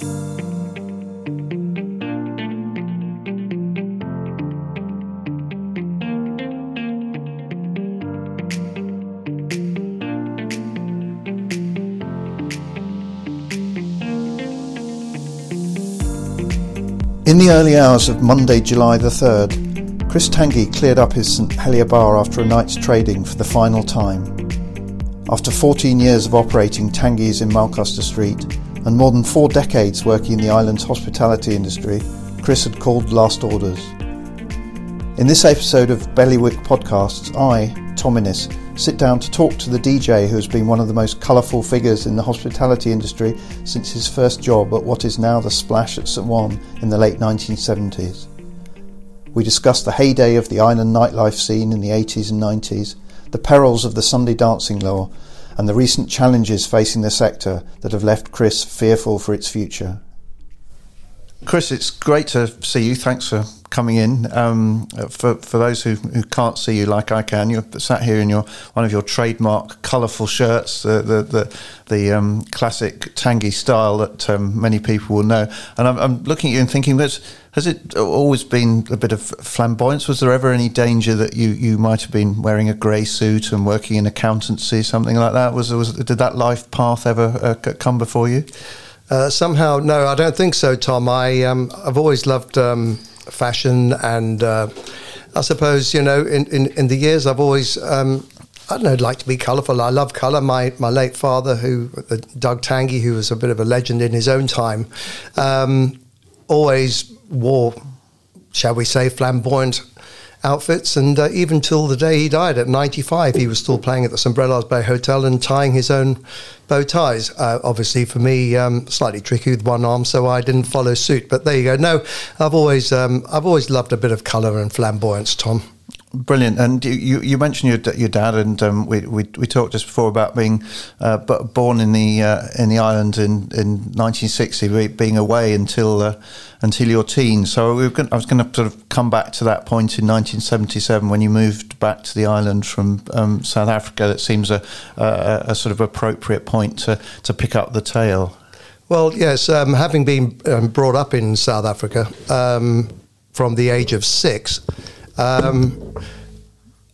In the early hours of Monday, July the 3rd, Chris Tanguy cleared up his St Helier bar after a night's trading for the final time. After 14 years of operating Tanguy's in Mulcaster Street and more than four decades working in the island's hospitality industry, Chris had called last orders. In this episode of Bailiwick Podcasts, I, Tom Innes, sit down to talk to the DJ who has been one of the most colourful figures in the hospitality industry since his first job at what is now the Splash at St Ouen in the late 1970s. We discuss the heyday of the island nightlife scene in the 80s and 90s, the perils of the Sunday dancing law, and the recent challenges facing the sector that have left Chris fearful for its future. Chris, it's great to see you. Thanks for coming in. Um, for for those who, who can't see you like I can, you're sat here in your one of your trademark colourful shirts, the the the, the um, classic Tanguy style that um, many people will know. And I'm, I'm looking at you and thinking, has has it always been a bit of flamboyance? Was there ever any danger that you, you might have been wearing a grey suit and working in accountancy, something like that? Was was did that life path ever uh, come before you? Uh, somehow, no, I don't think so, Tom. I um, I've always loved um, fashion, and uh, I suppose you know, in, in, in the years, I've always um, I don't know, like to be colourful. I love colour. My my late father, who uh, Doug Tanguy, who was a bit of a legend in his own time, um, always wore, shall we say, flamboyant outfits. And uh, even till the day he died at 95, he was still playing at the St Brelade's Bay Hotel and tying his own bow ties. Uh, obviously, for me, um, slightly tricky with one arm, so I didn't follow suit. But there you go. No, I've always um, I've always loved a bit of colour and flamboyance, Tom. Brilliant. And you, you mentioned your your dad, and um, we, we, we talked just before about being uh, born in the uh, in the island in, in 1960, being away until uh, until your teens. So we going I was going to sort of come back to that point in 1977 when you moved back to the island from um, South Africa. That seems a, a, a, sort of appropriate point to, to pick up the tale. Well, yes, um, having been um, brought up in South Africa um, from the age of six. Um,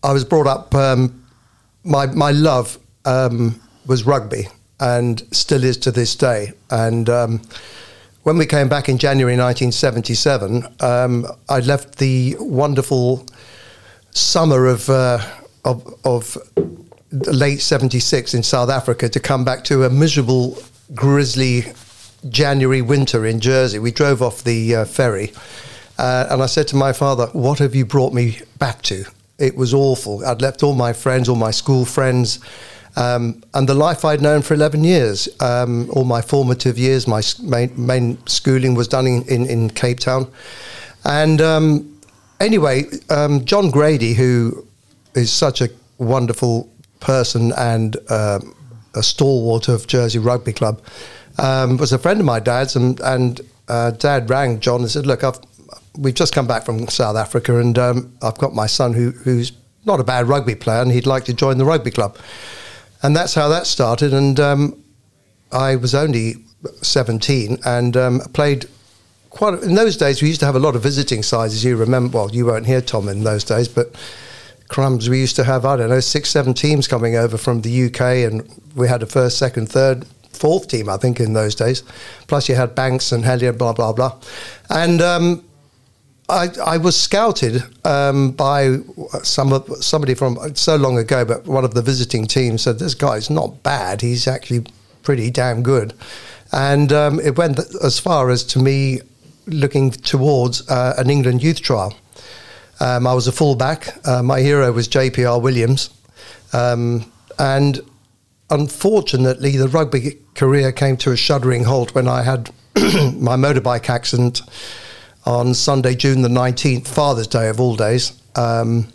I was brought up. Um, my my love um, was rugby, and still is to this day. And um, when we came back in January 1977, um, I left the wonderful summer of uh, of, of late 76 in South Africa to come back to a miserable, grisly January winter in Jersey. We drove off the uh, ferry uh, and I said to my father, What have you brought me back to? It was awful. I'd left all my friends, all my school friends, um, and the life I'd known for 11 years. Um, all my formative years, my main, main schooling was done in, in, in Cape Town. And um, anyway, um, John Grady, who is such a wonderful person and uh, a stalwart of Jersey Rugby Club, um, was a friend of my dad's, and, and uh, Dad rang John and said, "Look, I've we've just come back from South Africa, and um, I've got my son who, who's not a bad rugby player, and he'd like to join the rugby club. And that's how that started. And um, I was only 17 and um, played quite. In those days, we used to have a lot of visiting sides, as you remember. Well, you weren't here, Tom, in those days, but crumbs, we used to have, I don't know, six, seven teams coming over from the UK, and we had a first, second, third, fourth team, I think, in those days. Plus, you had Banks and Helier, blah, blah, blah. And um, I, I was scouted um, by some somebody from so long ago, but one of the visiting teams said this guy's not bad. He's actually pretty damn good, and um, it went as far as to me looking towards uh, an England youth trial. Um, I was a fullback. Uh, my hero was JPR Williams, um, and unfortunately, the rugby career came to a shuddering halt when I had my motorbike accident on Sunday, June the 19th, Father's Day of all days. Um,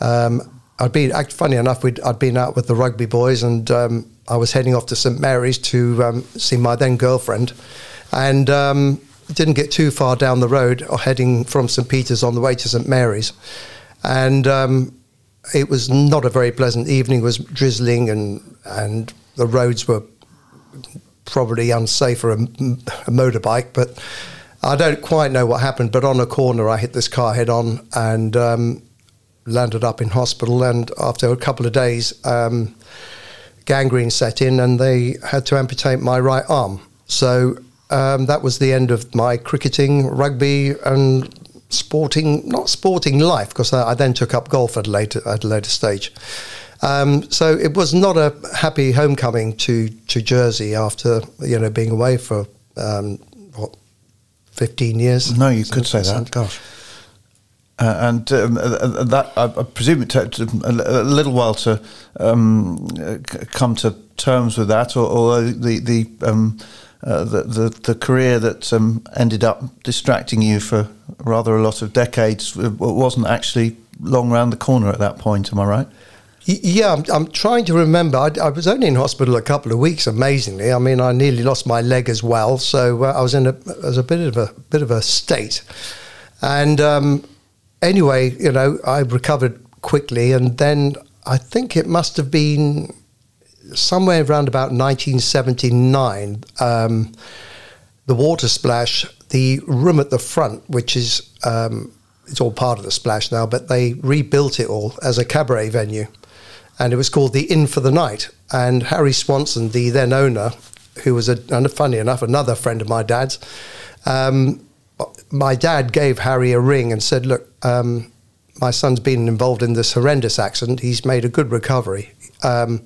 um, I'd been, funny enough, i had been out with the rugby boys and um, I was heading off to St Mary's to um, see my then girlfriend. And um, didn't get too far down the road, or heading from St Peter's on the way to St Mary's. And um, it was not a very pleasant evening, it was drizzling and, and the roads were probably unsafe for a, a motorbike, but I don't quite know what happened. But on a corner, I hit this car head on and um, landed up in hospital. And after a couple of days, um, gangrene set in, and they had to amputate my right arm. So um, that was the end of my cricketing, rugby, and sporting, not sporting life, because I, I, then took up golf at a later, at a later stage. Um, so it was not a happy homecoming to, to Jersey after you know being away for um, what fifteen years. No, you could say that. Gosh. Uh, and um, uh, uh, that I, I, presume it took a, little while to um, come to terms with that, although the the um, uh, the, the, the career that um, ended up distracting you for rather a lot of decades wasn't actually long round the corner at that point. Am I right? Yeah, I'm, I'm trying to remember. I, I, was only in hospital a couple of weeks. Amazingly, I mean, I nearly lost my leg as well, so uh, I was in a was a bit of a bit of a state. And um, anyway, you know, I recovered quickly, and then I think it must have been somewhere around about 1979, um, the water splash, the room at the front, which is um, it's all part of the splash now, but they rebuilt it all as a cabaret venue, and it was called the Inn for the Night. And Harry Swanson, the then owner, who was a funny enough another friend of my dad's, um, my dad gave Harry a ring and said, "Look." Um, my son's been involved in this horrendous accident. He's made a good recovery. Um,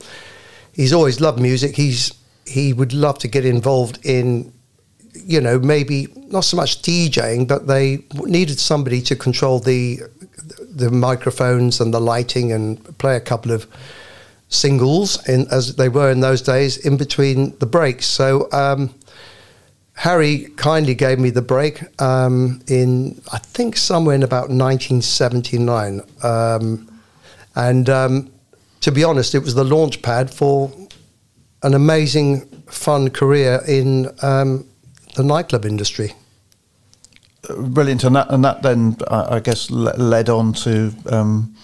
he's always loved music. He's he would love to get involved in, you know, maybe not so much DJing, but they needed somebody to control the the microphones and the lighting and play a couple of singles in, as they were in those days in between the breaks. So um, Harry kindly gave me the break um, in I think somewhere in about 1979, um, and um, to be honest, it was the launch pad for an amazing, fun career in um, the nightclub industry. Brilliant, and that and that then I, guess led on to um,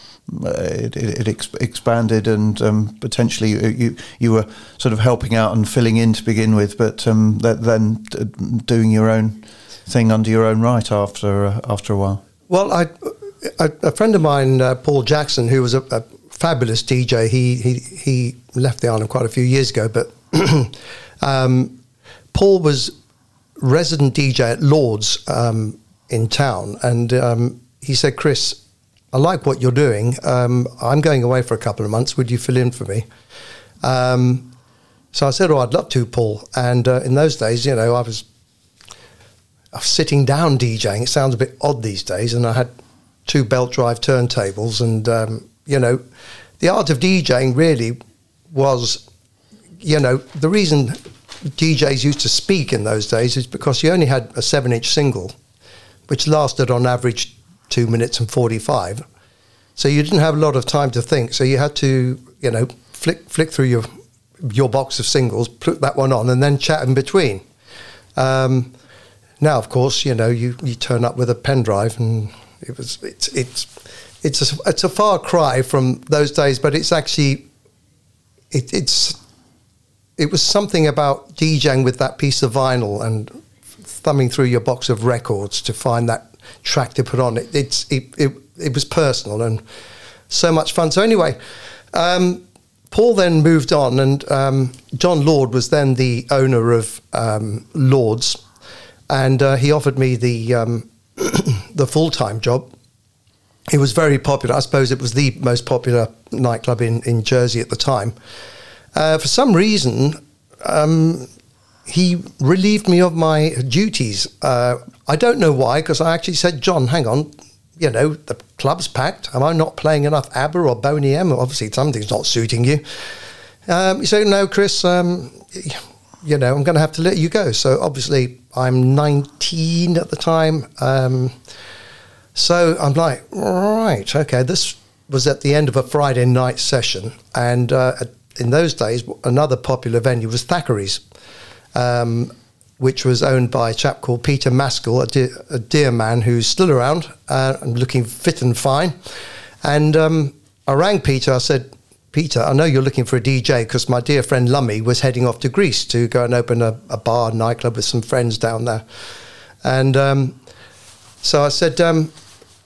it, it, it, expanded and um, potentially you you were sort of helping out and filling in to begin with, but um, then doing your own thing under your own right after uh, after a while. Well, I, a, a friend of mine, uh, Paul Jackson, who was a, a fabulous DJ. He he he left the island quite a few years ago, but um, Paul was resident DJ at Lords um, in town, and um, he said, "Chris, I like what you're doing. Um, I'm going away for a couple of months. Would you fill in for me?" Um, so I said, "Oh, I'd love to, Paul." And uh, in those days, you know, I was, I was sitting down DJing. It sounds a bit odd these days, and I had two belt drive turntables and um, you know, the art of DJing really was, you know, the reason DJs used to speak in those days is because you only had a seven inch single, which lasted on average two minutes and 45. So you didn't have a lot of time to think. So you had to, you know, flick, flick through your, your box of singles, put that one on, and then chat in between. Um, now, of course, you know, you, you turn up with a pen drive and it was, it's, it's, it's a, it's a far cry from those days, but it's actually it, it's it was something about DJing with that piece of vinyl and thumbing through your box of records to find that track to put on. It, it's it, it, it was personal and so much fun. So anyway, um, Paul then moved on, and um, John Lord was then the owner of um, Lords, and uh, he offered me the um, the full time job it was very popular. I suppose it was the most popular nightclub in, in Jersey at the time. Uh, for some reason, um, he relieved me of my duties. Uh, I don't know why, because I actually said, John, hang on, you know, the club's packed. Am I not playing enough ABBA or Boney M? Obviously, something's not suiting you. Um, he said, no, Chris, um, you know, I'm going to have to let you go. So obviously, I'm 19 at the time. Um, so I'm like, right, okay, this was at the end of a Friday night session. And uh, in those days, another popular venue was Thackeray's, um, which was owned by a chap called Peter Maskell, a dear, a dear man who's still around uh, and looking fit and fine. And um, I rang Peter, I said, Peter, I know you're looking for a DJ because my dear friend Lummy was heading off to Greece to go and open a, a bar nightclub with some friends down there. And um, so I said, um,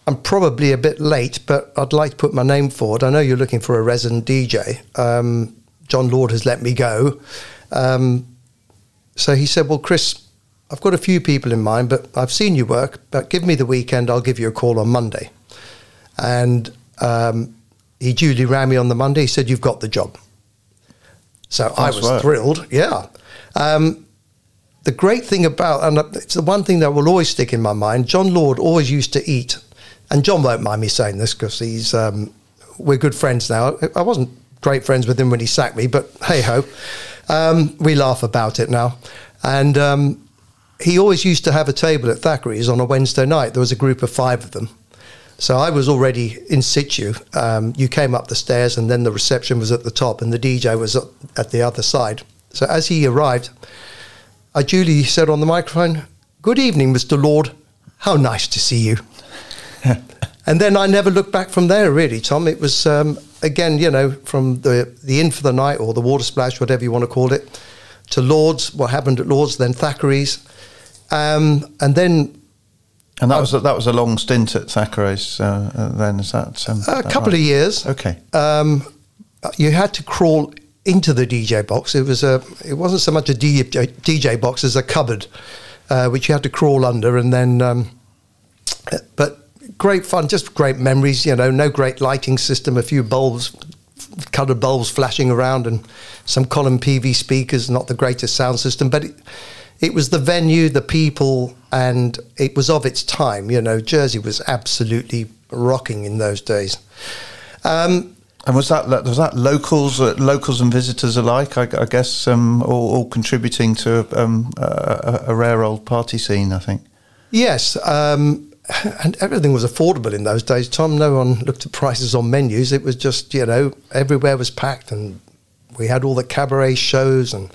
I'm probably a bit late, but I'd like to put my name forward. I know you're looking for a resident DJ. Um, John Lord has let me go. Um, so he said, Well, Chris, I've got a few people in mind, but I've seen you work, but give me the weekend. I'll give you a call on Monday. And um, he duly ran me on the Monday. He said, You've got the job. So nice I was work. thrilled. Yeah. Um, the great thing about, and it's the one thing that will always stick in my mind, John Lord always used to eat and John won't mind me saying this because he's um, we're good friends now. I wasn't great friends with him when he sacked me, but hey ho, um, we laugh about it now. And um, he always used to have a table at Thackeray's on a Wednesday night. There was a group of five of them. So I was already in situ. Um, you came up the stairs, and then the reception was at the top, and the DJ was at the other side. So as he arrived, I duly said on the microphone, Good evening, Mr. Lord. How nice to see you. and then I never looked back from there, really, Tom. It was, um, again, you know, from the, the Inn for the Night or the Water Splash, whatever you want to call it, to Lord's, what happened at Lord's, then Thackeray's. Um, and then and that was a, that was a long stint at Thackeray's. Uh, uh, then is that um, a couple right? of years? Okay. Um, you had to crawl into the DJ box. It was a. It wasn't so much a DJ, DJ box as a cupboard, uh, which you had to crawl under, and then. Um, but great fun, just great memories. You know, no great lighting system, a few bulbs, coloured bulbs flashing around, and some Colin Peavey speakers. Not the greatest sound system, but it, it was the venue, the people, and it was of its time. You know, Jersey was absolutely rocking in those days. Um, and was that was that locals, uh, locals and visitors alike? I, I guess um, all, all, contributing to um, a, a, rare old party scene. I think. Yes, um, and everything was affordable in those days. Tom, no one looked at prices on menus. It was just you know everywhere was packed, and we had all the cabaret shows and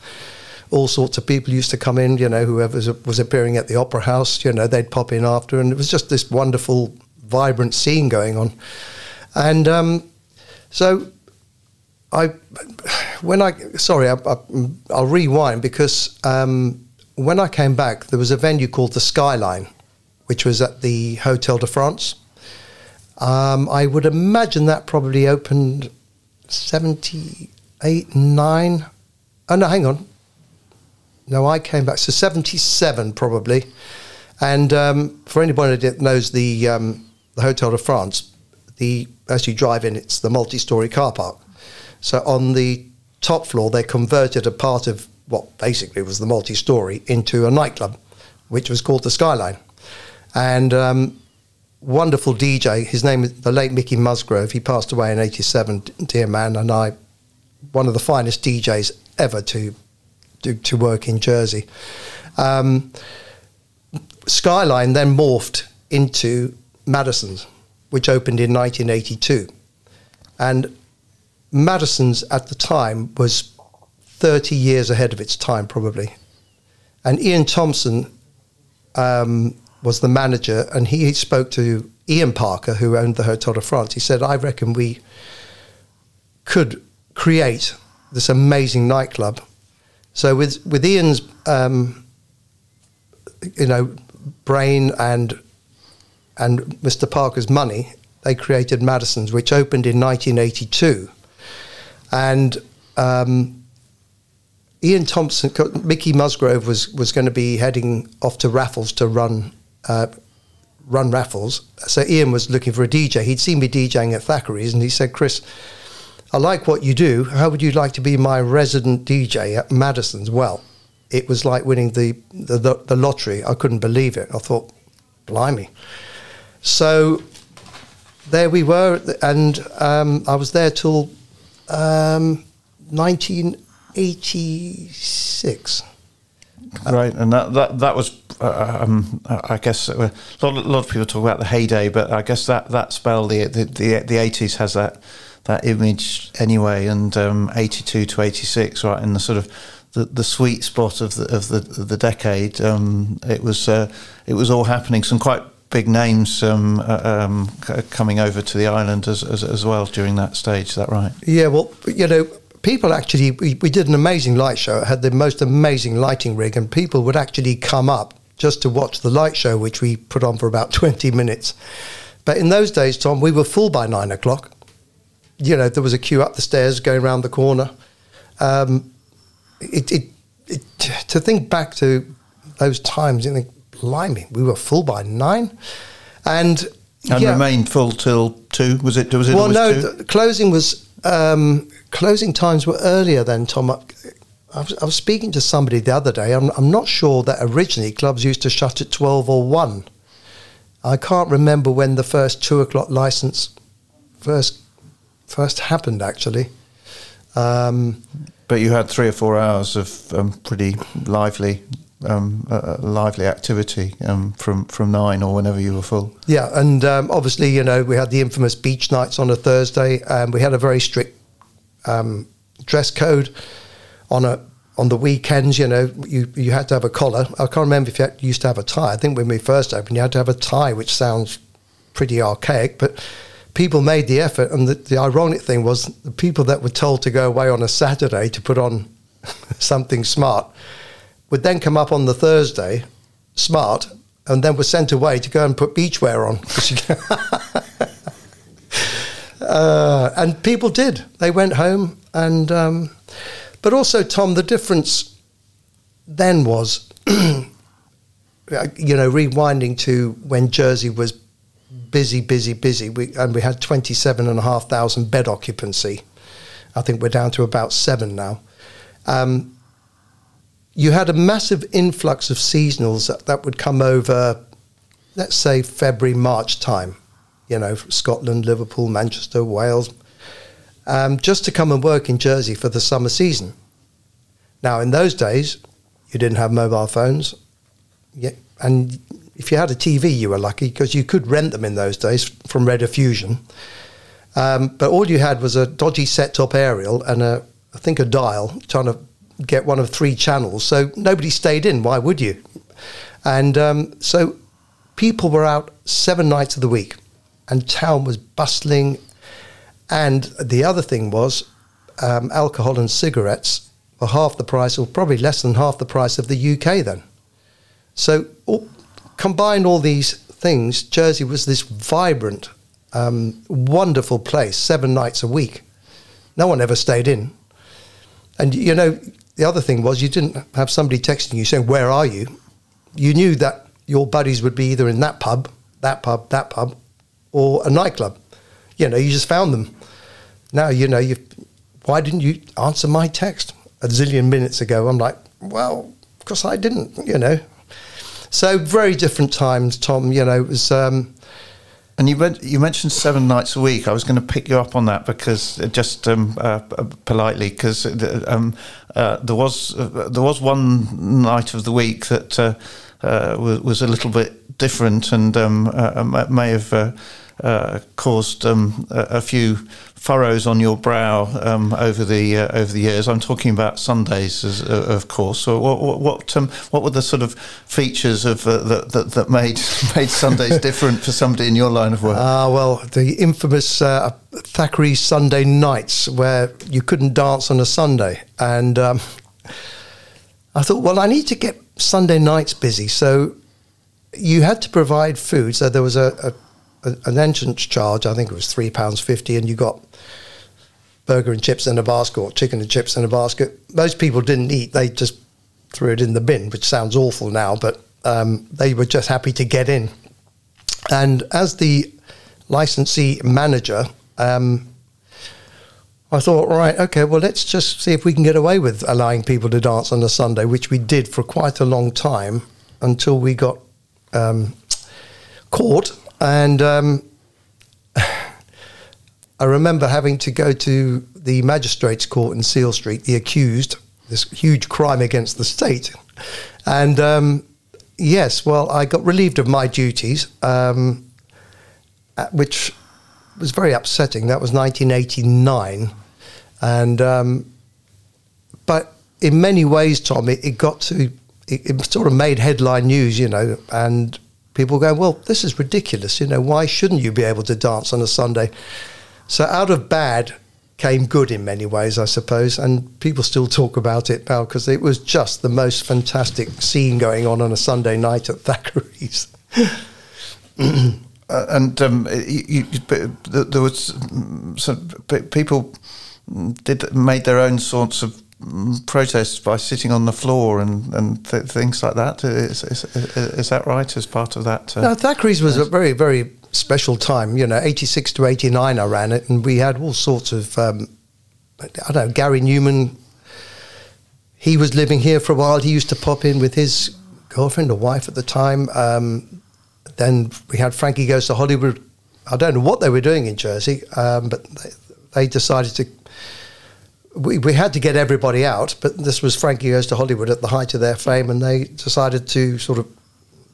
all sorts of people used to come in. You know, whoever was appearing at the opera house, you know, they'd pop in after, and it was just this wonderful, vibrant scene going on. And um, so, I when I sorry, I, will rewind because um, when I came back, there was a venue called the Skyline which was at the Hotel de France. Um, I would imagine that probably opened 78, 9. Oh, no, hang on. No, I came back. So 77 probably. And um, for anybody that knows the, um, the Hotel de France, the as you drive in, it's the multi-story car park. So on the top floor, they converted a part of what basically was the multi-story into a nightclub, which was called the Skyline and um, wonderful DJ. His name is the late Mickey Musgrove. He passed away in '87, dear man, and I, one of the finest DJs ever to to, to work in Jersey. Um, Skyline then morphed into Madison's, which opened in 1982, and Madison's at the time was 30 years ahead of its time, probably. And Ian Thompson um, was the manager, and he spoke to Ian Parker, who owned the Hotel de France. He said, "I reckon we could create this amazing nightclub." So with with Ian's, um, you know, brain and and Mr. Parker's money, they created Madison's, which opened in 1982, and um, Ian Thompson, Mickey Musgrove was was going to be heading off to Raffles to run uh, run raffles. So Ian was looking for a DJ. He'd seen me DJing at Thackeray's, and he said, "Chris, I like what you do. How would you like to be my resident DJ at Madison's?" Well, it was like winning the the, the, the lottery. I couldn't believe it. I thought, "Blimey!" So there we were, and um, I was there till um, 1986. Right, and that that that was, uh, um, I guess, uh, a lot, a lot of people talk about the heyday, but I guess that that spell, the the the eighties has that that image anyway, and um, eighty two to eighty six, right, in the sort of the, the sweet spot of the of the the decade. Um, it was uh, it was all happening. Some quite big names um, uh, um, c- coming over to the island as, as, as well during that stage. Is that right? Yeah, well, you know, people actually, we, we did an amazing light show. It had the most amazing lighting rig, and people would actually come up just to watch the light show, which we put on for about 20 minutes. But in those days, Tom, we were full by nine o'clock. You know, there was a queue up the stairs going around the corner. Um, it, it, it, to think back to those times, you think, blimey, we were full by nine. And, And yeah, remained full till two. Was it? Was it? well, no, the closing was um, closing times were earlier than Tom. I was, I was speaking to somebody the other day. I'm, I'm not sure that originally clubs used to shut at twelve or one. I can't remember when the first two o'clock license first first happened. Actually, um, But you had three or four hours of um, pretty lively, um, uh, uh, lively activity um, from from nine or whenever you were full. yeah, and um, obviously, you know, we had the infamous beach nights on a Thursday, and we had a very strict um, dress code on a on the weekends. You know, you you had to have a collar. I can't remember if you had, used to have a tie. I think when we first opened, you had to have a tie, which sounds pretty archaic, but people made the effort. And the, the ironic thing was, the people that were told to go away on a Saturday to put on something smart would then come up on the Thursday, smart, and then were sent away to go and put beachwear on. uh, and people did. They went home, and um, but also Tom, the difference then was, you know, rewinding to when Jersey was busy, busy, busy, we, and we had twenty seven and a half thousand bed occupancy. I think we're down to about seven now. Um, you had a massive influx of seasonals that, that would come over, let's say February, March time, you know, Scotland, Liverpool, Manchester, Wales, um, just to come and work in Jersey for the summer season. Now, in those days, you didn't have mobile phones, and if you had a TV, you were lucky because you could rent them in those days from Rediffusion. Um, but all you had was a dodgy set-top aerial and a, I think, a dial trying to get one of three channels. So nobody stayed in. Why would you? And um, so people were out seven nights of the week, and town was bustling. And the other thing was, um, alcohol and cigarettes were half the price, or probably less than half the price of the UK then. So all, combine all these things, Jersey was this vibrant, um, wonderful place, seven nights a week. No one ever stayed in. And you know, the other thing was you didn't have somebody texting you saying, Where are you? You knew that your buddies would be either in that pub, that pub, that pub, or a nightclub. You know, you just found them. Now, you know, you why didn't you answer my text a zillion minutes ago? I'm like, Well, of course I didn't, you know. So very different times, Tom. You know, it was um, And you men- you mentioned seven nights a week. I was going to pick you up on that because uh, just um, uh, uh, politely, because um, uh, there was uh, there was one night of the week that uh, uh, was, was a little bit different and um, uh, uh, may have uh, uh, caused um, a, a few furrows on your brow um, over the uh, over the years. I'm talking about Sundays, as, uh, of course. So what what what, um, what were the sort of features of uh, that, that that made made Sundays different for somebody in your line of work? Ah, well, the infamous uh, Thackeray Sunday nights where you couldn't dance on a Sunday. And um, I thought, well, I need to get Sunday nights busy. So you had to provide food. So there was a, a, an entrance charge, I think it was £3.50, and you got burger and chips in a basket or chicken and chips in a basket. Most people didn't eat, they just threw it in the bin, which sounds awful now, but um, they were just happy to get in. And as the licensee manager, um, I thought, right, okay, well, let's just see if we can get away with allowing people to dance on a Sunday, which we did for quite a long time until we got um, caught. And um, I remember having to go to the magistrates' court in Seale Street, the accused, this huge crime against the state. And um, yes, well, I got relieved of my duties, um, which was very upsetting. That was 1989. And, um, but in many ways, Tom, it, it got to, it, it sort of made headline news, you know, and people going, well, this is ridiculous. You know, why shouldn't you be able to dance on a Sunday? So out of bad came good in many ways, I suppose, and people still talk about it now because it was just the most fantastic scene going on on a Sunday night at Thackeray's. uh, and um, you, you, there was some people did made their own sorts of protests by sitting on the floor and, and th- things like that. Is, is, is, that right as part of that? Uh, no, Thackeray's was a very, very special time. You know, 86 to 89 I ran it and we had all sorts of, um, I don't know, Gary Numan. he was living here for a while. He used to pop in with his girlfriend or wife at the time. Um, then we had Frankie Goes to Hollywood. I don't know what they were doing in Jersey, um, but they, they decided to we, we had to get everybody out, but this was Frankie Goes to Hollywood at the height of their fame, and they decided to sort of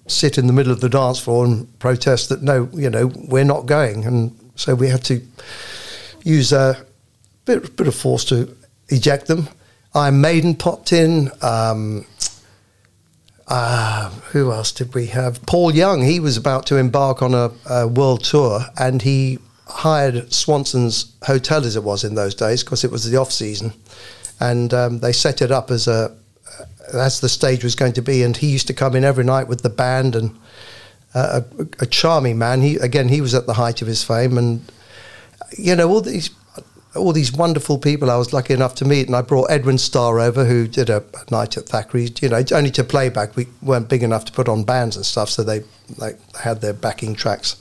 sit in the middle of the dance floor and protest that no, you know, we're not going, and so we had to use a bit, bit of force to eject them. Iron Maiden popped in. Um, uh, who else did we have? Paul Young. He was about to embark on a, a world tour, and he hired Swanson's hotel as it was in those days because it was the off season, and um, they set it up as a as the stage was going to be. And he used to come in every night with the band and uh, a, a, charming man. He again he was at the height of his fame, and you know all these. All these wonderful people I was lucky enough to meet, and I brought Edwin Starr over, who did a, a night at Thackeray's. You know, only to playback. We weren't big enough to put on bands and stuff, so they like had their backing tracks.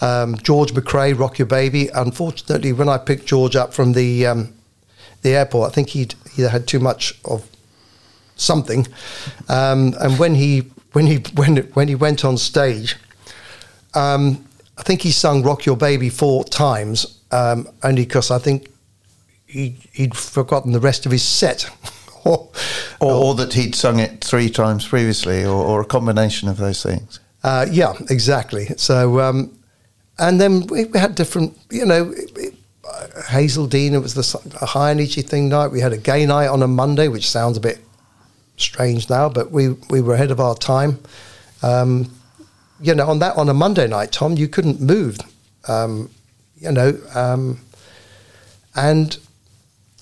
Um, George McCrae, Rock Your Baby. Unfortunately, when I picked George up from the um, the airport, I think he'd either had too much of something, um, and when he when he when when he went on stage, um, I think he sung "Rock Your Baby" four times, um, only because I think he he'd forgotten the rest of his set. or, or, or, that he'd sung it three times previously, or, or a combination of those things. Uh, yeah, exactly. So um, and then we, we had different, you know, Hazell Dean. it was the a high energy thing night. We had a gay night on a Monday, which sounds a bit strange now, but we, we were ahead of our time. Um, you know, on that on a Monday night, Tom, you couldn't move. Um, you know, um, and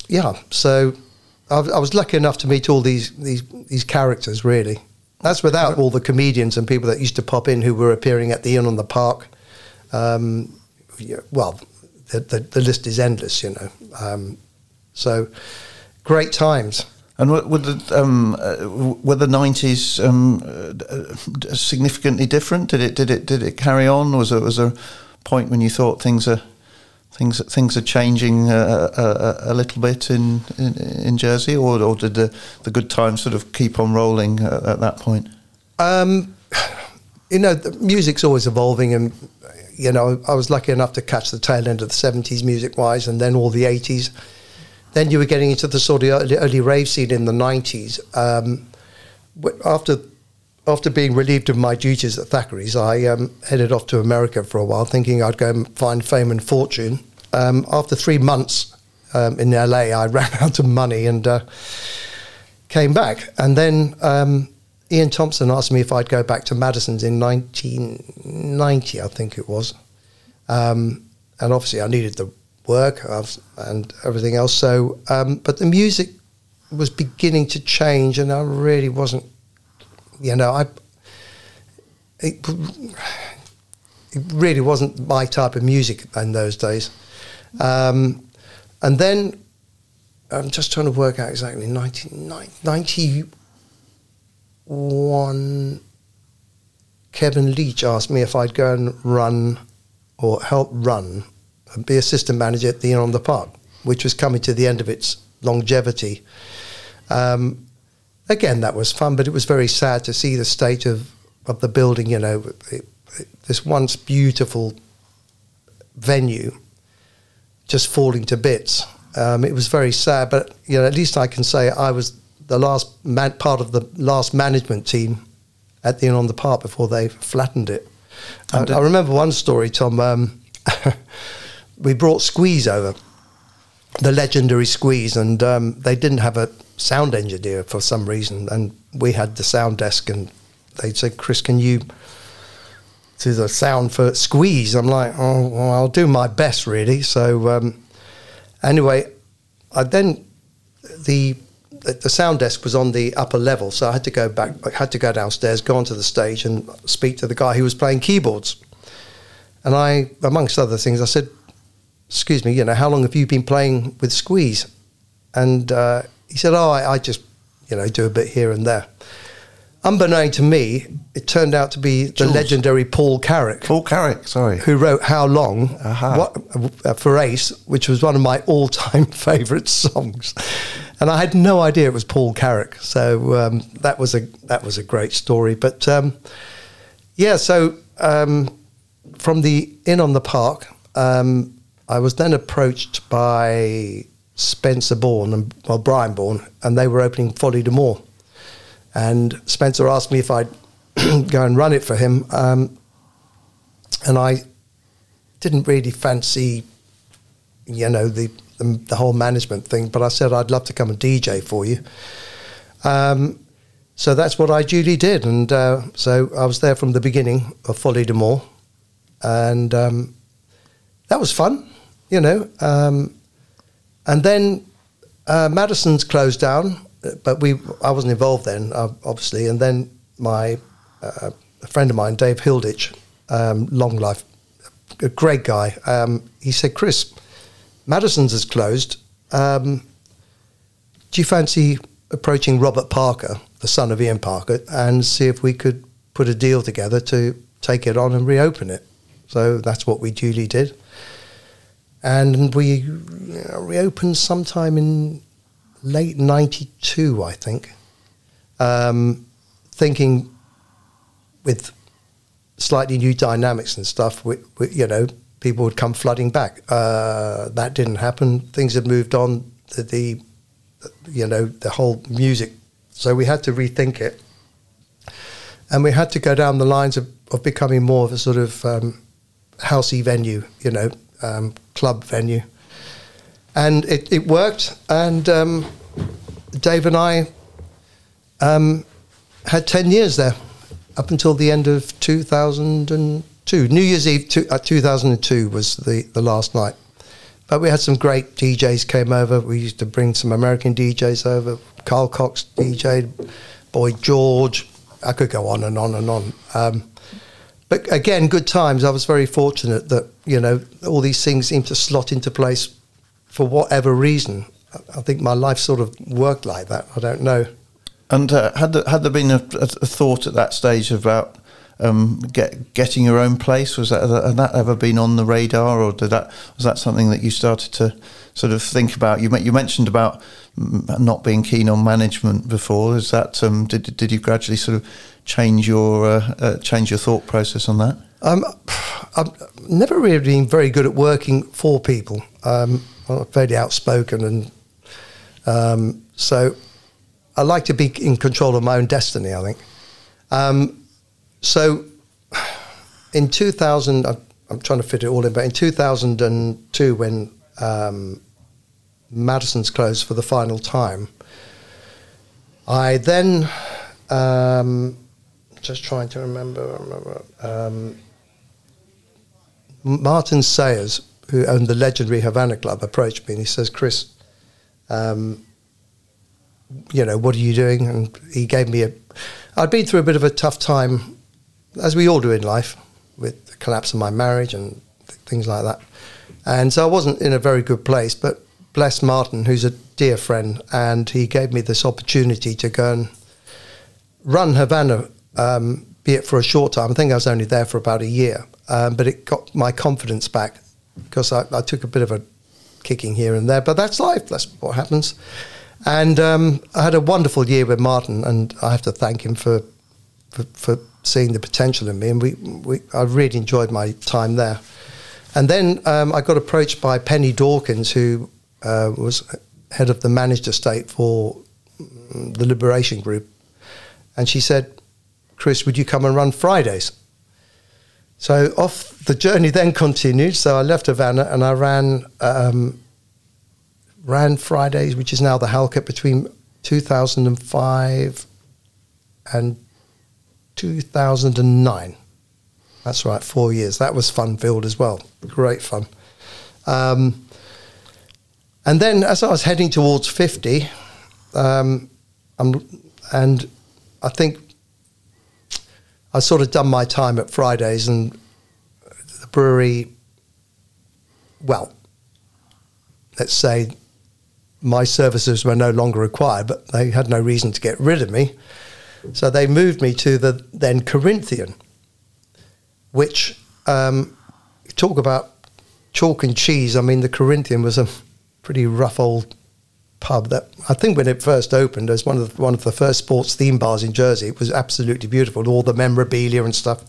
yeah, so I, I, was lucky enough to meet all these these these characters. Really, that's without all the comedians and people that used to pop in who were appearing at the Inn on the Park um, well, the, the, the, list is endless, you know. Um, so great times. And were, the um, uh, were the nineties um, uh, significantly different? Did it did it did it carry on? Was there was there point when you thought things are things things are changing uh, a, uh, a, a, little bit in, in, in Jersey, or, or did the the good times sort of keep on rolling at, at that point? Um, you know, music's always evolving, and you know, I was lucky enough to catch the tail end of the 70s music wise and then all the 80s. Then you were getting into the sort of early, early rave scene in the 90s. Um, after after being relieved of my duties at Thackeray's, I um, headed off to America for a while, thinking I'd go and find fame and fortune. Um, after three months um, in LA, I ran out of money and uh, came back. And then um, Ian Thompson asked me if I'd go back to Madison's in 1990, I think it was. Um, and obviously, I needed the work and everything else. So, but the music was beginning to change, and I really wasn't, you know, I. It, it really wasn't my type of music in those days. Um, and then I'm just trying to work out exactly 1991. Kevin Leach asked me if I'd go and run or help run and be assistant manager at the Inn on the Park, which was coming to the end of its longevity. Um, again, that was fun, but it was very sad to see the state of, of the building, you know, it, it, this once beautiful venue just falling to bits. Um, it was very sad, but you know, at least I can say I was the last man, part of the last management team at the Inn on the Park before they flattened it. I, I, remember one story, Tom. Um, we brought Squeeze over, the legendary Squeeze, and um, they didn't have a sound engineer for some reason, and we had the sound desk, and they said, "Chris, can you to the sound for Squeeze. I'm like, oh, well, I'll do my best, really. So um, anyway, I then the the sound desk was on the upper level, so I had to go back. I had to go downstairs, go onto the stage, and speak to the guy who was playing keyboards. And I, amongst other things, I said, "Excuse me, you know, how long have you been playing with Squeeze?" And uh, he said, "Oh, I, I just, you know, do a bit here and there." Unbeknown to me, it turned out to be the Jools. legendary Paul Carrack Paul Carrack, sorry. who wrote How Long Aha. what, uh, for Ace, which was one of my all time favourite songs. And I had no idea it was Paul Carrack. So um, that, was a, that was a great story. But um, yeah, so um, from the Inn on the Park, um, I was then approached by Spencer Bourne and well, Brian Bourne, and they were opening Folly de Moor. And Spencer asked me if I'd go and run it for him. Um, and I didn't really fancy, you know, the, the the whole management thing. But I said I'd love to come and DJ for you. Um, so that's what I duly did, and uh, so I was there from the beginning of Folly de Moor, and um, that was fun, you know. Um, and then uh, Madison's closed down, but we I wasn't involved then, uh, obviously. And then my uh, a friend of mine, Dave Hilditch, um, long life, a great guy. Um, he said, "Chris, Madison's is closed. Um, do you fancy approaching Robert Parker, the son of Ian Parker, and see if we could put a deal together to take it on and reopen it?" So that's what we duly did, and we you know, reopened sometime in late '92, I think. Um, thinking with slightly new dynamics and stuff, we, we, you know, people would come flooding back. Uh, that didn't happen. Things had moved on. The, the, you know, the whole music. So we had to rethink it, and we had to go down the lines of, of becoming more of a sort of um, housey venue, you know, um, club venue, and it, it worked. And um, Dave and I um, had ten years there up until the end of 2002. New Year's Eve two, uh, 2002 was the, the last night. But we had some great DJs came over. We used to bring some American DJs over. Carl Cox DJ'd, Boy George. I could go on and on and on. Um, but again, good times. I was very fortunate that, you know, all these things seem to slot into place for whatever reason. I- think my life sort of worked like that. I don't know. And uh, had there, had there been a, a thought at that stage about um, get, getting your own place? Was that had that ever been on the radar, or did that was that something that you started to sort of think about? You you mentioned about not being keen on management before. Is that um, did did you gradually sort of change your uh, uh, change your thought process on that? Um, I've never really been very good at working for people. Um, I'm fairly outspoken, and um, so I like to be in control of my own destiny. I think. So, in 2000, I'm, I'm trying to fit it all in, but in 2002, when um, Madison's closed for the final time, I then um, just trying to remember. remember um, Martin Sayers, who owned the legendary Havana Club, approached me and he says, "Chris, um, you know, what are you doing?" And he gave me a. I'd been through a bit of a tough time, as we all do in life, with the collapse of my marriage and th- things like that, and so I wasn't in a very good place. But bless Martin, who's a dear friend, and he gave me this opportunity to go and run Havana, um, be it for a short time. I think I was only there for about a year, um, but it got my confidence back because I, I took a bit of a kicking here and there. But that's life. That's what happens. And um, I had a wonderful year with Martin, and I have to thank him for for, for seeing the potential in me. And we, we I really enjoyed my time there. And then um, I got approached by Penny Dawkins, who uh, was head of the managed estate for mm, the Liberation Group, and she said, "Chris, would you come and run Fridays?" So off the journey then continued. So I left Havana and I ran um, ran Fridays, which is now the Halkett, between 2005 and 2009. That's right, four years. That was fun filled as well. Great fun. Um, and then as I was heading towards 50, um, and I think I sort of done my time at Fridays and the brewery, well, let's say my services were no longer required, but they had no reason to get rid of me. So they moved me to the then Corinthian, which um, talk about chalk and cheese. I mean, the Corinthian was a pretty rough old pub that I think when it first opened as one of the, one of the first sports theme bars in Jersey, it was absolutely beautiful, all the memorabilia and stuff.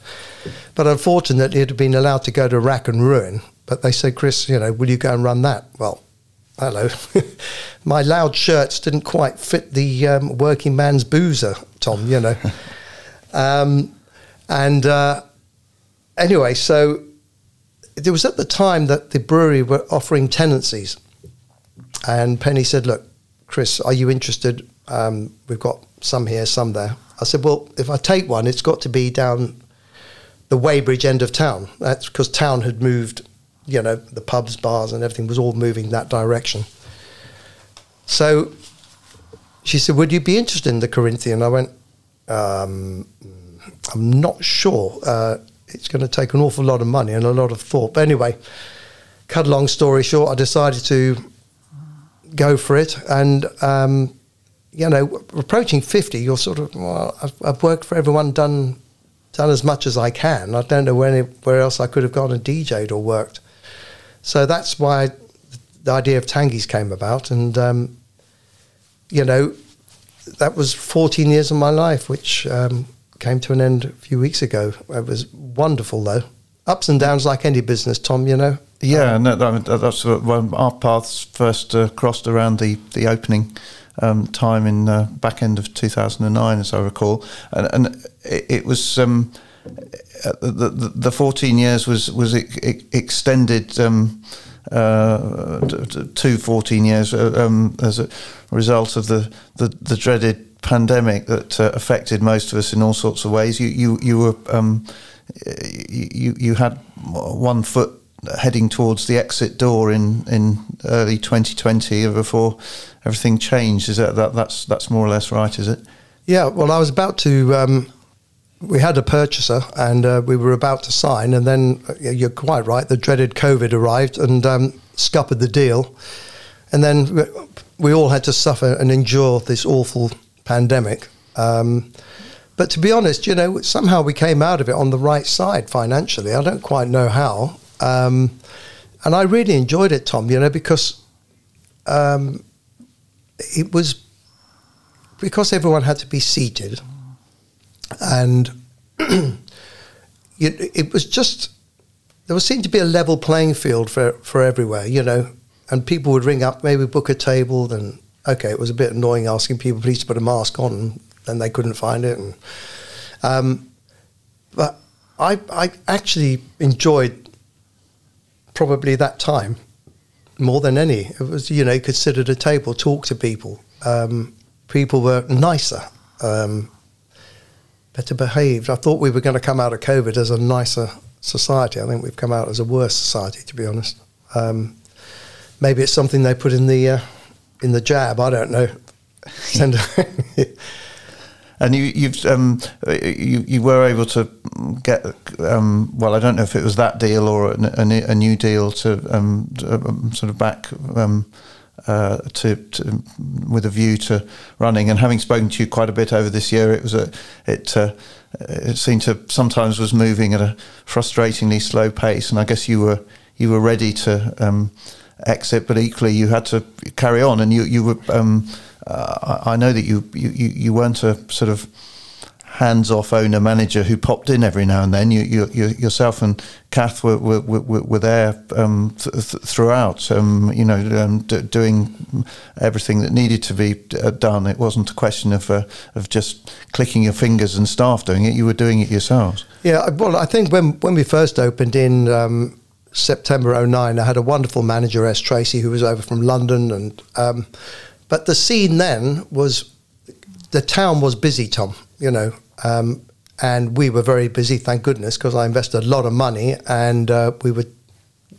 But unfortunately, it had been allowed to go to rack and ruin. But they said, Chris, you know, will you go and run that? Well, hello. My loud shirts didn't quite fit the um, working man's boozer, Tom, you know. um, and uh, anyway, so it was at the time that the brewery were offering tenancies. And Penny said, Look, Chris, are you interested? Um, we've got some here, some there. I said, Well, if I take one, it's got to be down the Weighbridge end of town. That's because town had moved you know, the pubs, bars, and everything was all moving that direction. So she said, Would you be interested in the Corinthian? I went, um, I'm not sure. Uh, it's going to take an awful lot of money and a lot of thought. But anyway, cut a long story short, I decided to go for it. And, um, you know, approaching 50, you're sort of, well, I've, I've worked for everyone, done done as much as I can. I don't know where, else I could have gone and DJed or worked. So that's why the idea of Tanguy's came about. And, um, you know, that was 14 years of my life, which um, came to an end a few weeks ago. It was wonderful, though. Ups and downs like any business, Tom, you know. Yeah, um, no, that's when our paths first uh, crossed around the, the opening um, time in uh, back end of 2009, as I recall. And, and it, it was. Um, the, the, the 14 years was was extended um, uh, to 14 years uh, um, as a result of the, the, the dreaded pandemic that uh, affected most of us in all sorts of ways. You you you were um, you you had one foot heading towards the exit door in in early 2020 before everything changed. Is that, that that's that's more or less right? Is it? Yeah. Well, I was about to. Um we had a purchaser and uh, we were about to sign, and then uh, you're quite right. The dreaded COVID arrived and um, scuppered the deal, and then we all had to suffer and endure this awful pandemic. Um, but to be honest, you know, somehow we came out of it on the right side financially. I don't quite know how, um, and I really enjoyed it, Tom. You know, because um, it was because everyone had to be seated and it was just there was seemed to be a level playing field for for everywhere, you know. And people would ring up, maybe book a table. Then okay, it was a bit annoying asking people please to put a mask on, and they couldn't find it. And um, but I I actually enjoyed probably that time more than any. It was you know you could sit at a table, talk to people. Um, people were nicer. Um, better behaved. I thought we were going to come out of COVID as a nicer society. I think we've come out as a worse society, to be honest. Um, maybe it's something they put in the uh, in the jab. I don't know. and you, you've um, you you were able to get um, well. I don't know if it was that deal or a, a, a new deal to, um, to um, sort of back um, uh, to, to, with a view to running. And having spoken to you quite a bit over this year, it was a it uh, it seemed to sometimes was moving at a frustratingly slow pace. And I guess you were you were ready to um, exit, but equally you had to carry on. And you you were um, uh, I know that you, you you weren't a sort of hands-off owner manager who popped in every now and then. You, you, you yourself and Kath were were, were, were there um, th- th- throughout. Um, you know, um, d- doing everything that needed to be uh, done. It wasn't a question of uh, of just clicking your fingers and staff doing it. You were doing it yourselves. Yeah, well, I think when when we first opened in. Um, September 09, I had a wonderful manager, S. Tracy, who was over from London, and um, but the scene then was the town was busy, Tom you know, um, and we were very busy, thank goodness, because I invested a lot of money, and uh, we were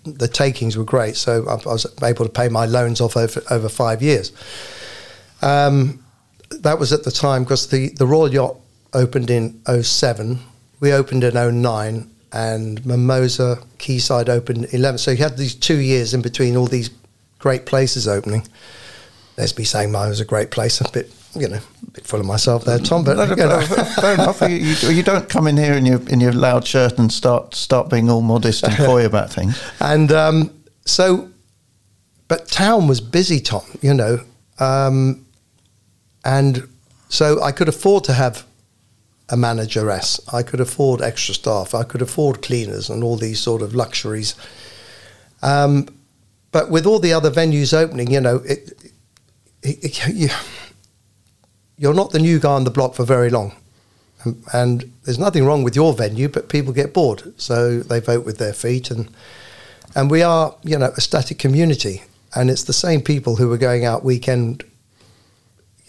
the takings were great. So I, I, was able to pay my loans off over over five years. Um, that was at the time because the, the Royal Yacht opened in 07. We opened in 09 and Mimosa Quayside opened 11. So you had these two years in between all these great places opening. Let's be saying mine was a great place, a bit, you know, a bit full of myself there, Tom. But you know. fair enough. You, you, you, don't come in here in your in your loud shirt and start start being all modest and coy about things. And um, so, but town was busy, Tom. You know, um, and so I could afford to have a manageress. I could afford extra staff. I could afford cleaners and all these sort of luxuries. Um, but with all the other venues opening, you know, it, it, it, you, you're not the new guy on the block for very long. And, and there's nothing wrong with your venue, but people get bored, so they vote with their feet. And and we are, you know, a static community, and it's the same people who are going out weekend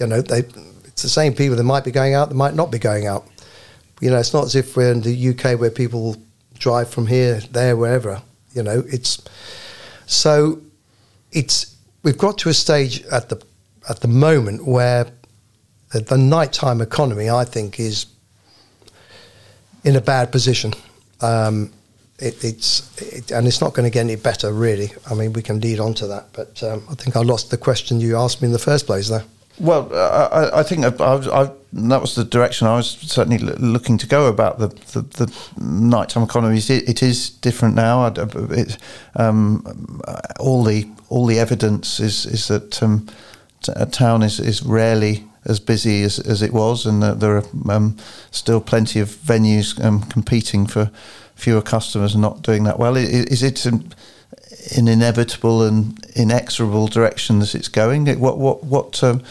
you know, they, it's the same people that might be going out, that might not be going out. You know, it's not as if we're in the UK where people drive from here, there, wherever. You know, it's so it's we've got to a stage at the at the moment where the, the nighttime economy, I think, is in a bad position. Um, it, it's it, and it's not going to get any better, really. I mean, we can lead on to that, but um, I think I lost the question you asked me in the first place, there. Well, I, I think I, I, that was the direction I was certainly looking to go about the, the, the nighttime economies. It, it is different now. It, um, all the all the evidence is is that um, a town is, is rarely as busy as, as it was, and there are um, still plenty of venues um, competing for fewer customers and not doing that well. Is, it an, inevitable and inexorable direction that it's going? What what what um,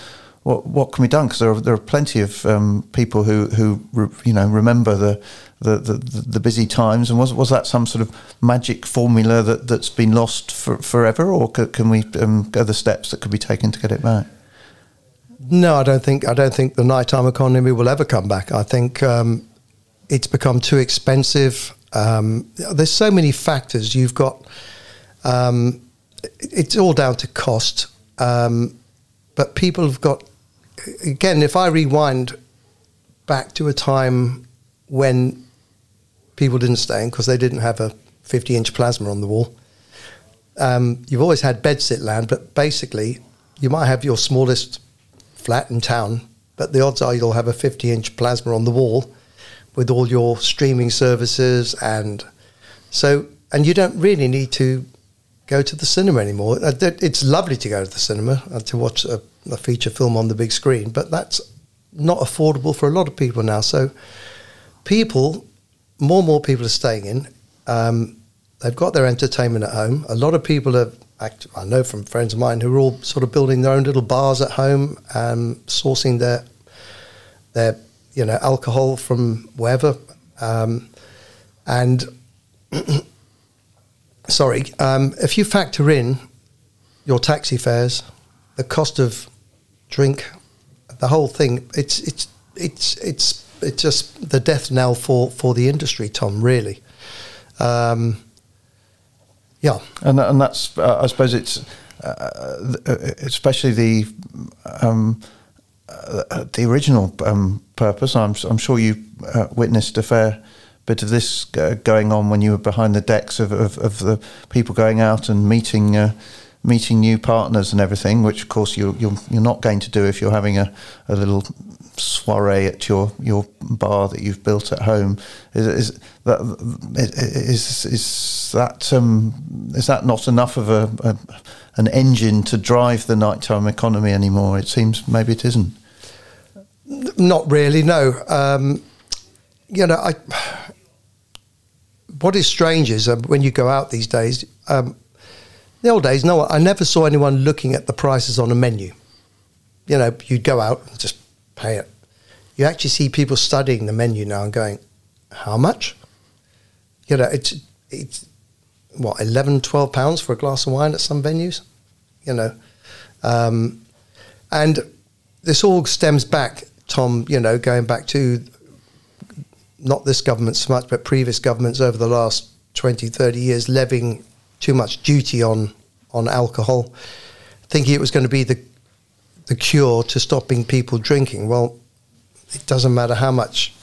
what what can be done? Because there are there are plenty of um, people who who re, you know remember the, the the, the busy times. And was was that some sort of magic formula that that's been lost for, forever, or can, we um, go the steps that could be taken to get it back? No, I don't think I don't think the nighttime economy will ever come back. I think um, it's become too expensive. Um, there's so many factors. You've got um, it's all down to cost. Um, but people have got again, if I rewind back to a time when people didn't stay in because they didn't have a 50 inch plasma on the wall, um, you've always had bedsit land, but basically, you might have your smallest flat in town, but the odds are you'll have a 50 inch plasma on the wall with all your streaming services and so and you don't really need to go to the cinema anymore. Uh, it's lovely to go to the cinema and to watch a a feature film on the big screen, but that's not affordable for a lot of people now. So people, more and more people are staying in. Um, they've got their entertainment at home. A lot of people have. I know from friends of mine who are all sort of building their own little bars at home, and sourcing their their you know alcohol from wherever. Um, and sorry, um, if you factor in your taxi fares, the cost of drink, the whole thing. It's it's it's it's it's just the death knell for for the industry, Tom. Really. Um, yeah, and and that's uh, I suppose it's uh, especially the um, uh, the original um, purpose. I'm I'm sure you uh, witnessed a fair bit of this uh, going on when you were behind the decks of, of, of the people going out and meeting uh, meeting new partners and everything, which of course you, you're you're not going to do if you're having a, a little soiree at your, your bar that you've built at home. Is, is that is is that um, is that not enough of a, a, an engine to drive the nighttime economy anymore? It seems maybe it isn't. Not really. No. Um, you know, I. What is strange is um, when you go out these days. Um, the old days, no, I never saw anyone looking at the prices on a menu. You know, you'd go out and just pay it. You actually see people studying the menu now and going, how much? You know, it's, it's what, 11, 12 pounds for a glass of wine at some venues? You know, um, and this all stems back, Tom, you know, going back to not this government so much, but previous governments over the last 20, 30 years levying too much duty on on alcohol, thinking it was going to be the the cure to stopping people drinking. Well, it doesn't matter how much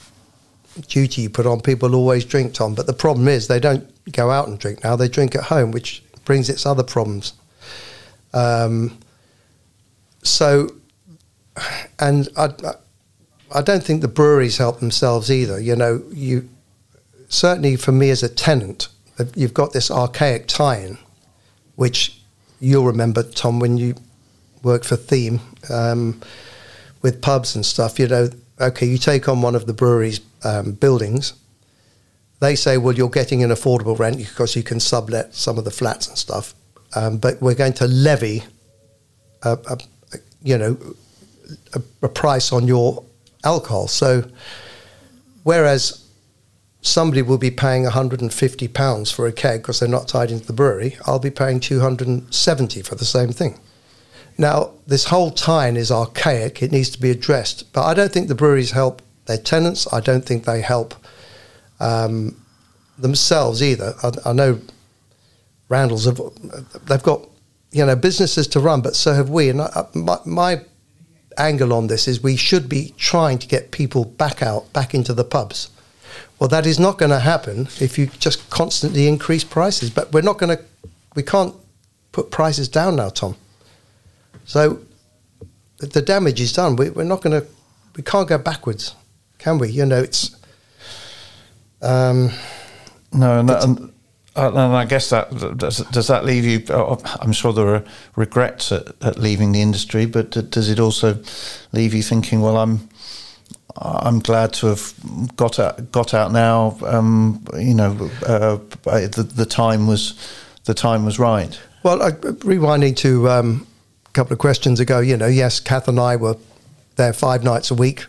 duty you put on, people always drink, Tom. But the problem is they don't go out and drink now; they drink at home, which brings its other problems. Um, so, and I, I don't think the breweries help themselves either. You know, you certainly for me as a tenant, you've got this archaic tie-in, which you'll remember, Tom, when you worked for Theme um, with pubs and stuff. You know, okay, you take on one of the brewery's um, buildings. They say, well, you're getting an affordable rent because you can sublet some of the flats and stuff, um, but we're going to levy, a, a, you know, a, a price on your alcohol. So, whereas somebody will be paying 150 pounds for a keg because they're not tied into the brewery, I'll be paying 270 for the same thing. Now, this whole tie-in is archaic. It needs to be addressed. But I don't think the breweries help their tenants. I don't think they help um, themselves either. I, I know Randall's have they've got you know businesses to run, but so have we. And I, my, my angle on this is we should be trying to get people back out, back into the pubs. Well, that is not going to happen if you just constantly increase prices. But we're not going to, we can't put prices down now, Tom. So the damage is done. We, are not going to, we can't go backwards, can we? You know, it's. Um, no, and, that, and uh, and I guess that does, does that leave you? Uh, I'm sure there are regrets at, at leaving the industry, but does it also leave you thinking, well, I'm I'm glad to have got out got out now. Um, you know, uh, the the time was the time was right. Well, I, rewinding to um, couple of questions ago, you know, yes, Kath and I were there five nights a week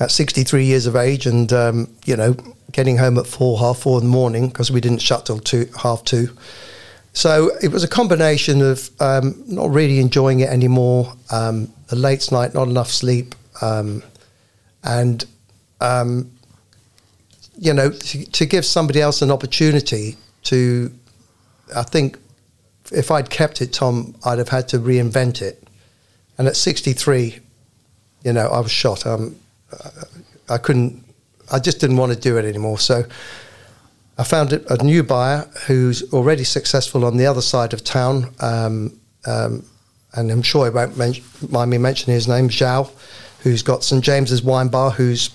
at 63 years of age, and um, you know, getting home at four, half four in the morning because we didn't shut till two, half two. So it was a combination of um, not really enjoying it anymore, um, the late night, not enough sleep, um, and um, you know, to, to, give somebody else an opportunity to, I think, if I'd kept it, Tom, I'd have had to reinvent it. And at 63, you know, I was shot. Um, I couldn't I just didn't want to do it anymore. So I found a new buyer who's already successful on the other side of town. Um, um, and I'm sure he won't men- mind me mentioning his name, Zhao, who's got St. James's Wine Bar, who's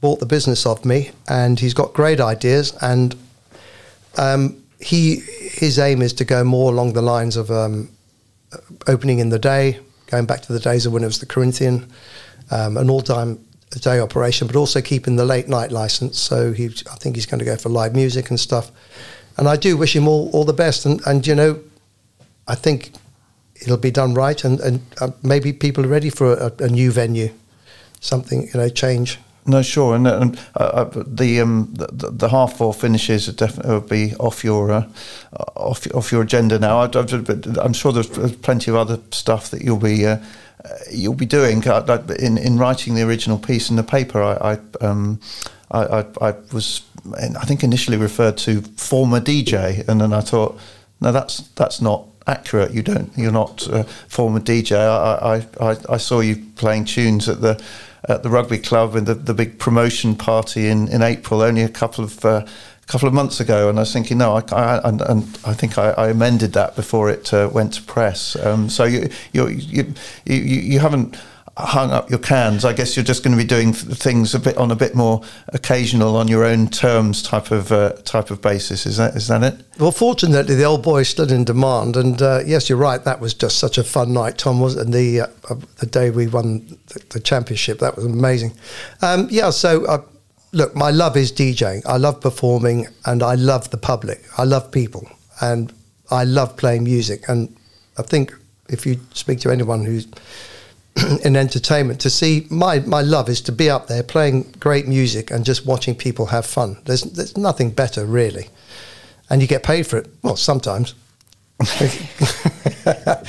bought the business of me, and he's got great ideas. And um, he his aim is to go more along the lines of um, opening in the day, going back to the days of when it was the Corinthian, um, an all-time day operation, but also keeping the late night license. So he, I think he's going to go for live music and stuff. And I do wish him all, all the best. And, and you know, I think it'll be done right, and, and uh, maybe people are ready for a, a, new venue, something you know, change. No, sure, and, uh, uh the, um, the, the half four finishes definitely will be off your uh, off off your agenda now. I, am sure there's plenty of other stuff that you'll be uh, uh, you'll be doing in in writing the original piece in the paper. I I, um, I, I, I was I think initially referred to former DJ, and then I thought, no, that's that's not accurate. You don't. You're not a former DJ. I, I, I, saw you playing tunes at the at the rugby club and the, the big promotion party in, in April. Only a couple of uh, couple of months ago, and I was thinking, no, I, I and, and, I think I, I, amended that before it uh, went to press. Um, so you, you you, you you haven't hung up your cans. I guess you're just going to be doing things a bit on a bit more occasional, on your own terms type of uh, type of basis. Is that is that it? Well, fortunately, the old boy stood in demand, and uh, yes, you're right. That was just such a fun night, Tom. Was and the uh, the day we won the, the, championship, that was amazing. Um, yeah, so uh, look, my love is DJing. I love performing and I love the public. I love people and I love playing music. And I think if you speak to anyone who's in entertainment, to see my, my love is to be up there playing great music and just watching people have fun. There's, there's nothing better, really. And you get paid for it. Well, sometimes. that,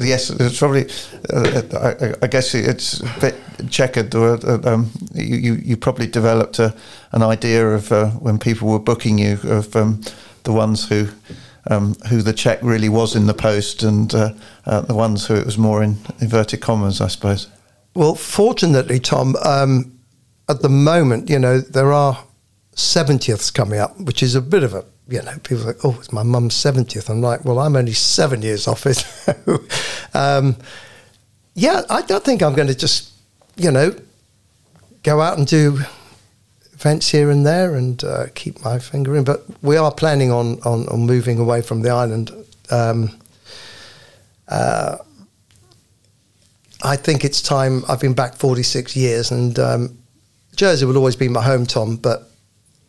yes, it's probably. Uh, I, I, guess it's a bit checkered. Uh, um, you, you, probably developed a, an idea of uh, when people were booking you of um, the ones who. Um, who the check really was in the post, and uh, uh, the ones who it was more in inverted commas, I suppose. Well, fortunately, Tom, um, at the moment, you know, there are 70ths coming up, which is a bit of a you know, people like, oh, it's my mum's 70th. I'm like, well, I'm only seven years off it. um, yeah, I don't think I'm going to just, you know, go out and do events here and there and uh, keep my finger in. But we are planning on, on, on moving away from the island. Um, uh, I think it's time. I've been back 46 years and um, Jersey will always be my home, Tom, but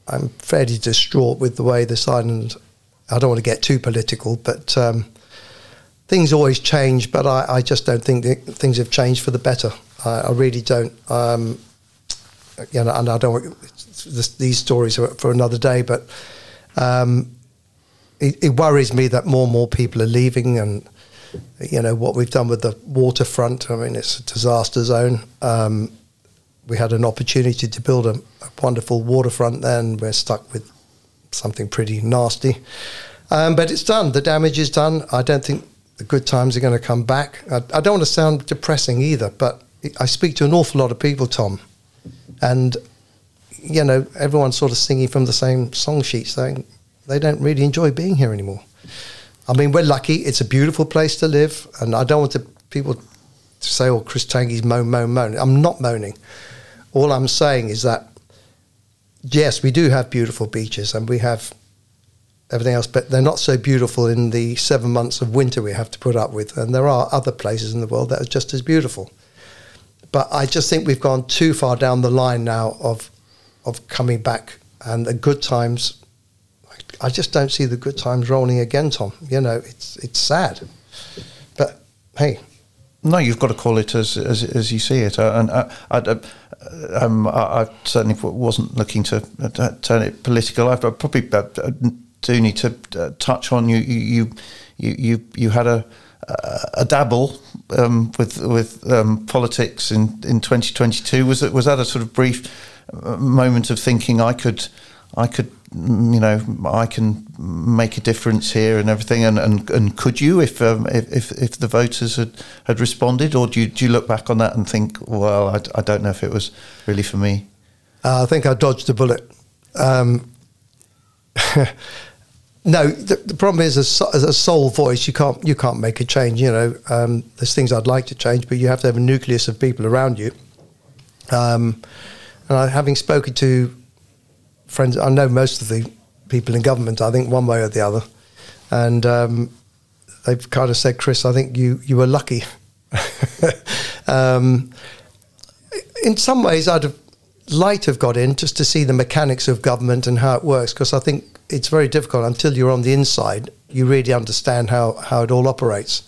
I'm fairly distraught with the way this island. I don't want to get too political, but um, things always change. But I, I, just don't think things have changed for the better. I, I really don't. Um, you know, and I don't. This, these stories are for another day, but um, it, it, worries me that more and more people are leaving, and you know what we've done with the waterfront. I mean, it's a disaster zone. Um, we had an opportunity to build a, a wonderful waterfront then. We're stuck with something pretty nasty. Um, but it's done. The damage is done. I don't think the good times are going to come back. I, I, don't want to sound depressing either, but I speak to an awful lot of people, Tom, and you know everyone's sort of singing from the same song sheet, saying they don't really enjoy being here anymore. I mean, we're lucky. It's a beautiful place to live, and I don't want to, people to say, "Oh, Chris Tanguy's moan, moan, moan." I'm not moaning. All I'm saying is that, yes, we do have beautiful beaches and we have everything else, but they're not so beautiful in the seven months of winter we have to put up with. And there are other places in the world that are just as beautiful. But I just think we've gone too far down the line now of of coming back and the good times. I just don't see the good times rolling again, Tom. You know, it's it's sad. But hey, no, you've got to call it as as, as you see it. Uh, and uh, I, I, um, I, certainly wasn't looking to uh, turn it political. I probably do need to touch on you. You you you, you had a a dabble um, with with um, politics in, in 2022. Was it was that a sort of brief moment of thinking I could I could you know, I can make a difference here and everything. And, and, and could you, if, um, if, if the voters had, had responded, or do you, do you look back on that and think, well, I, I don't know if it was really for me? Uh, I think I dodged a bullet. Um, no, the, the, problem is, as, as, a sole voice, you can't you can't make a change. You know, um, there's things I'd like to change, but you have to have a nucleus of people around you. Um, and I, having spoken to friends. I know most of the people in government. I think one way or the other, and um, they've kind of said, "Chris, I think you you were lucky." um, in some ways, I'd have liked to have got in just to see the mechanics of government and how it works, because I think it's very difficult until you're on the inside. You really understand how how it all operates.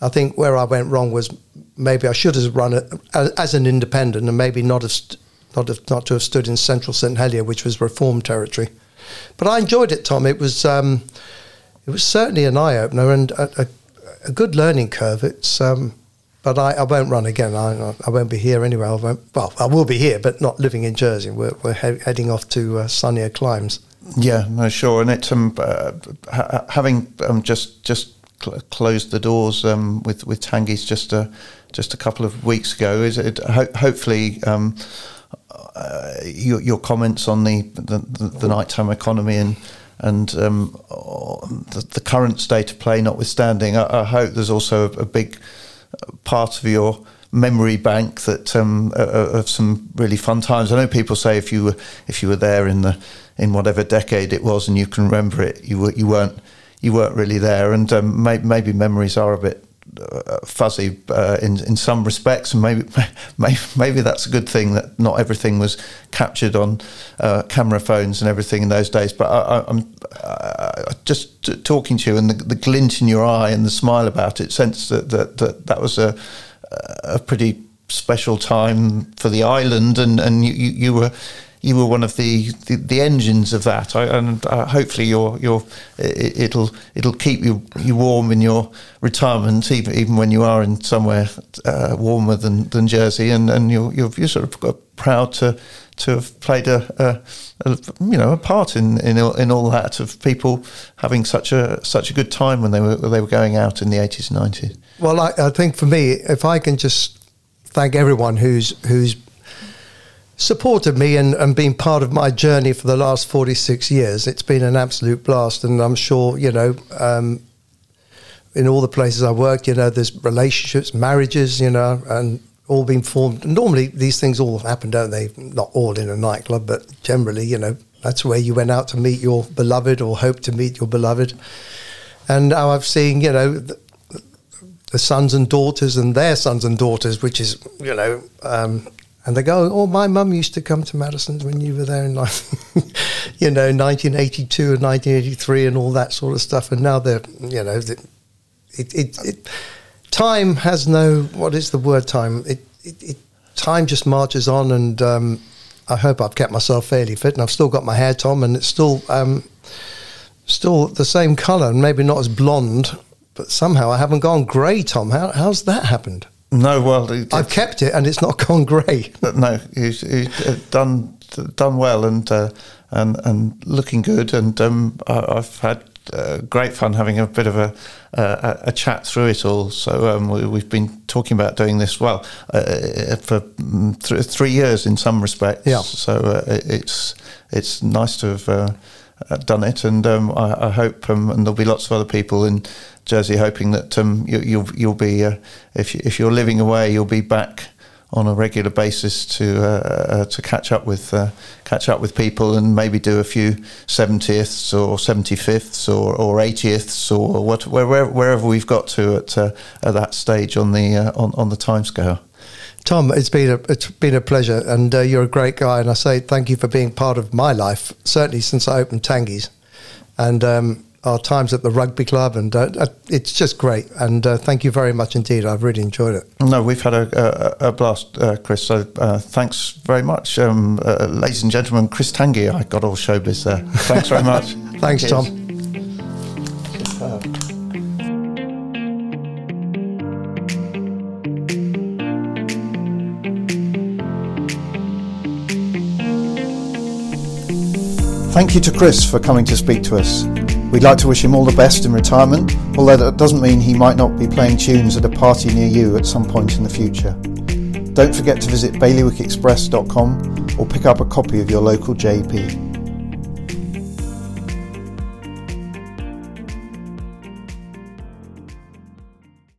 I think where I went wrong was maybe I should have run it as an independent and maybe not have st- not, have, not to have stood in central St Helier, which was reform territory. But I enjoyed it, Tom. It was um, it was certainly an eye opener and a, a, a, good learning curve. It's um, but I, I, won't run again. I, I won't be here anyway. I well, I will be here, but not living in Jersey. We're, we're he- heading off to uh, sunnier climes. Yeah, no, sure. And it's um, uh, ha- having um, just just cl- closed the doors um, with with Tanguy's just a just a couple of weeks ago. Is it ho- hopefully? Um, uh, your, your, comments on the, the, the, nighttime economy and and um, the, the, current state of play notwithstanding, I, I hope there's also a, a, big part of your memory bank that um, of some really fun times. I know people say if you were if you were there in the in whatever decade it was and you can remember it, you were, you weren't you weren't really there, and um, may, maybe memories are a bit uh, fuzzy uh, in in some respects, and maybe, maybe maybe that's a good thing that not everything was captured on uh, camera phones and everything in those days. But I, am just talking to you, and the, the, glint in your eye and the smile about it, sense that that that, that was a a pretty special time for the island, and and you, you were you were one of the, the, the engines of that, I, and uh, hopefully you're, you're, it, will it'll keep you you warm in your retirement, even even when you are in somewhere uh, warmer than, than Jersey, and, and you're, you're, you're sort of proud to to have played a, a, a, you know a part in in in all that of people having such a such a good time when they were they were going out in the eighties and nineties. Well, I, I think for me, if I can just thank everyone who's who's supported me and, and been part of my journey for the last 46 years. It's been an absolute blast. And I'm sure, you know, um, in all the places I worked, you know, there's relationships, marriages, you know, and all been formed. Normally, these things all happen, don't they? Not all in a nightclub, but generally, you know, that's where you went out to meet your beloved or hope to meet your beloved. And now I've seen, you know, the, the sons and daughters and their sons and daughters, which is, you know, um, and they go, "Oh, my mum used to come to Madison's when you were there in, like, you know, 1982 and 1983 and all that sort of stuff." And now they're, you know, it, it, it time has no what is the word time? It, it, it time just marches on and um, I hope I've kept myself fairly fit and I've still got my hair Tom and it's still um, still the same colour and maybe not as blonde but somehow I haven't gone grey Tom. How, how's that happened no well it, I've kept it and it's not gone grey no you've, you've, done done well and uh, and and looking good and um, I, I've had uh, great fun having a bit of a, a, a chat through it all. So um, we, have been talking about doing this well uh, for mm, th- three years in some respects. Yeah. So uh, it's it's nice to have uh, uh, done it, and um, I, I, hope um, and there'll be lots of other people in Jersey hoping that um, you, will you'll, you'll be uh, if you, if you're living away, you'll be back on a regular basis to uh, uh, to catch up with uh, catch up with people and maybe do a few seventieths or seventy fifths or or eightieths or what wherever, wherever we've got to at uh, at that stage on the on on the timescale. Tom, it's been a it's been a pleasure, and uh, you're a great guy. And I say thank you for being part of my life, certainly since I opened Tanguy's, and um, our times at the rugby club, and uh, uh, it's just great. And uh, thank you very much indeed. I've really enjoyed it. No, we've had a, a, a blast, uh, Chris. So uh, thanks very much, um, uh, ladies and gentlemen. Chris Tanguy, I got all showbiz there. Thanks very much. thanks, Cheers. Tom. Thank you to Chris for coming to speak to us. We'd like to wish him all the best in retirement, although that doesn't mean he might not be playing tunes at a party near you at some point in the future. Don't forget to visit bailiwickexpress.com or pick up a copy of your local JP.